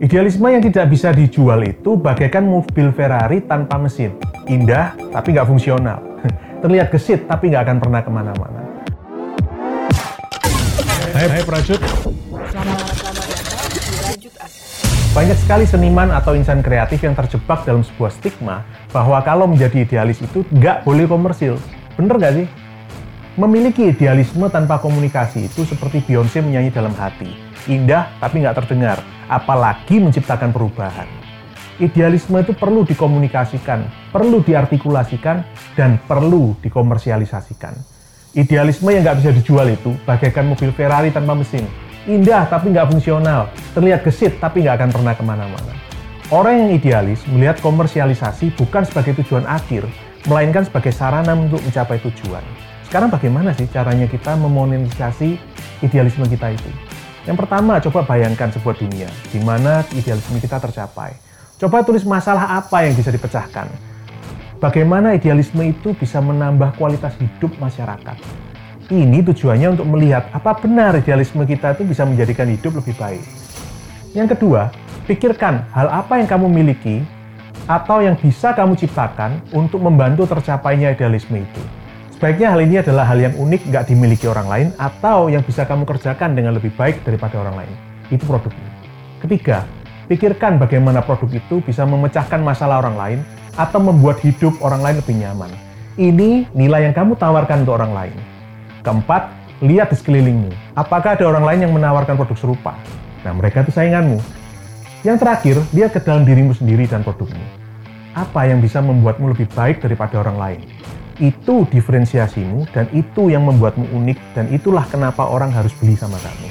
Idealisme yang tidak bisa dijual itu bagaikan mobil Ferrari tanpa mesin. Indah, tapi nggak fungsional. Terlihat gesit, tapi nggak akan pernah ke mana-mana. Hai, hai Prajut. Banyak sekali seniman atau insan kreatif yang terjebak dalam sebuah stigma bahwa kalau menjadi idealis itu nggak boleh komersil. Bener nggak sih? Memiliki idealisme tanpa komunikasi itu seperti Beyonce menyanyi dalam hati. Indah tapi nggak terdengar, apalagi menciptakan perubahan. Idealisme itu perlu dikomunikasikan, perlu diartikulasikan, dan perlu dikomersialisasikan. Idealisme yang nggak bisa dijual itu bagaikan mobil Ferrari tanpa mesin. Indah tapi nggak fungsional, terlihat gesit tapi nggak akan pernah ke mana-mana. Orang yang idealis melihat komersialisasi bukan sebagai tujuan akhir, melainkan sebagai sarana untuk mencapai tujuan. Sekarang bagaimana sih caranya kita memonetisasi idealisme kita itu? Yang pertama, coba bayangkan sebuah dunia di mana idealisme kita tercapai. Coba tulis masalah apa yang bisa dipecahkan. Bagaimana idealisme itu bisa menambah kualitas hidup masyarakat. Ini tujuannya untuk melihat apa benar idealisme kita itu bisa menjadikan hidup lebih baik. Yang kedua, pikirkan hal apa yang kamu miliki atau yang bisa kamu ciptakan untuk membantu tercapainya idealisme itu. Sebaiknya hal ini adalah hal yang unik, nggak dimiliki orang lain, atau yang bisa kamu kerjakan dengan lebih baik daripada orang lain. Itu produknya. Ketiga, pikirkan bagaimana produk itu bisa memecahkan masalah orang lain atau membuat hidup orang lain lebih nyaman. Ini nilai yang kamu tawarkan untuk orang lain. Keempat, lihat di sekelilingmu. Apakah ada orang lain yang menawarkan produk serupa? Nah, mereka itu sainganmu. Yang terakhir, lihat ke dalam dirimu sendiri dan produkmu. Apa yang bisa membuatmu lebih baik daripada orang lain? Itu diferensiasimu dan itu yang membuatmu unik dan itulah kenapa orang harus beli sama kamu.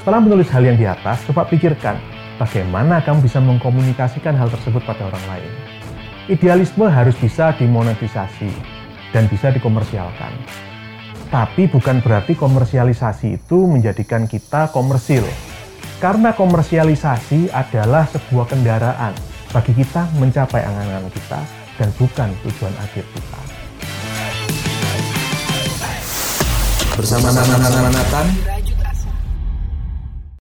Setelah menulis hal yang di atas, coba pikirkan bagaimana kamu bisa mengkomunikasikan hal tersebut pada orang lain. Idealisme harus bisa dimonetisasi dan bisa dikomersialkan. Tapi bukan berarti komersialisasi itu menjadikan kita komersil. Karena komersialisasi adalah sebuah kendaraan bagi kita mencapai angan-angan kita dan bukan tujuan akhir kita. Bersama Nathan